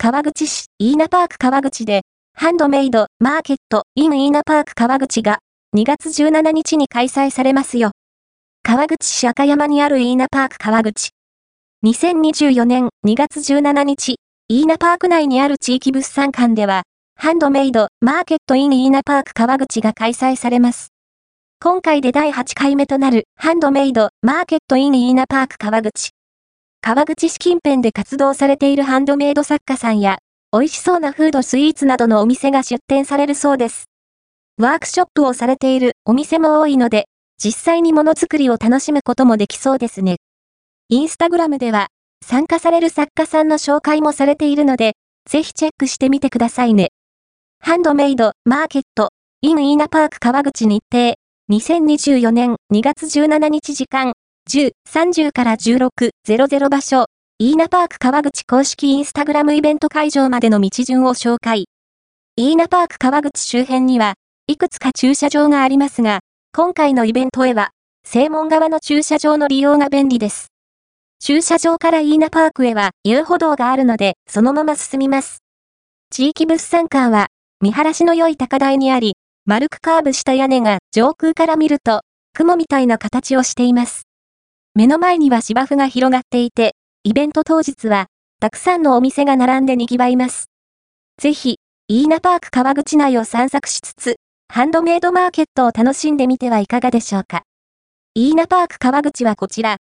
川口市、イーナパーク川口で、ハンドメイドマーケットインイーナパーク川口が2月17日に開催されますよ。川口市赤山にあるイーナパーク川口。2024年2月17日、イーナパーク内にある地域物産館では、ハンドメイドマーケットインイーナパーク川口が開催されます。今回で第8回目となるハンドメイドマーケットインイーナパーク川口。川口市近辺で活動されているハンドメイド作家さんや、美味しそうなフードスイーツなどのお店が出店されるそうです。ワークショップをされているお店も多いので、実際にものづくりを楽しむこともできそうですね。インスタグラムでは、参加される作家さんの紹介もされているので、ぜひチェックしてみてくださいね。ハンドメイド、マーケット、インイーナパーク川口日程、2024年2月17日時間、10、30から16、00場所、イーナパーク川口公式インスタグラムイベント会場までの道順を紹介。イーナパーク川口周辺には、いくつか駐車場がありますが、今回のイベントへは、正門側の駐車場の利用が便利です。駐車場からイーナパークへは遊歩道があるので、そのまま進みます。地域物産館は、見晴らしの良い高台にあり、丸くカーブした屋根が上空から見ると、雲みたいな形をしています。目の前には芝生が広がっていて、イベント当日は、たくさんのお店が並んで賑わいます。ぜひ、イーナパーク川口内を散策しつつ、ハンドメイドマーケットを楽しんでみてはいかがでしょうか。イーナパーク川口はこちら、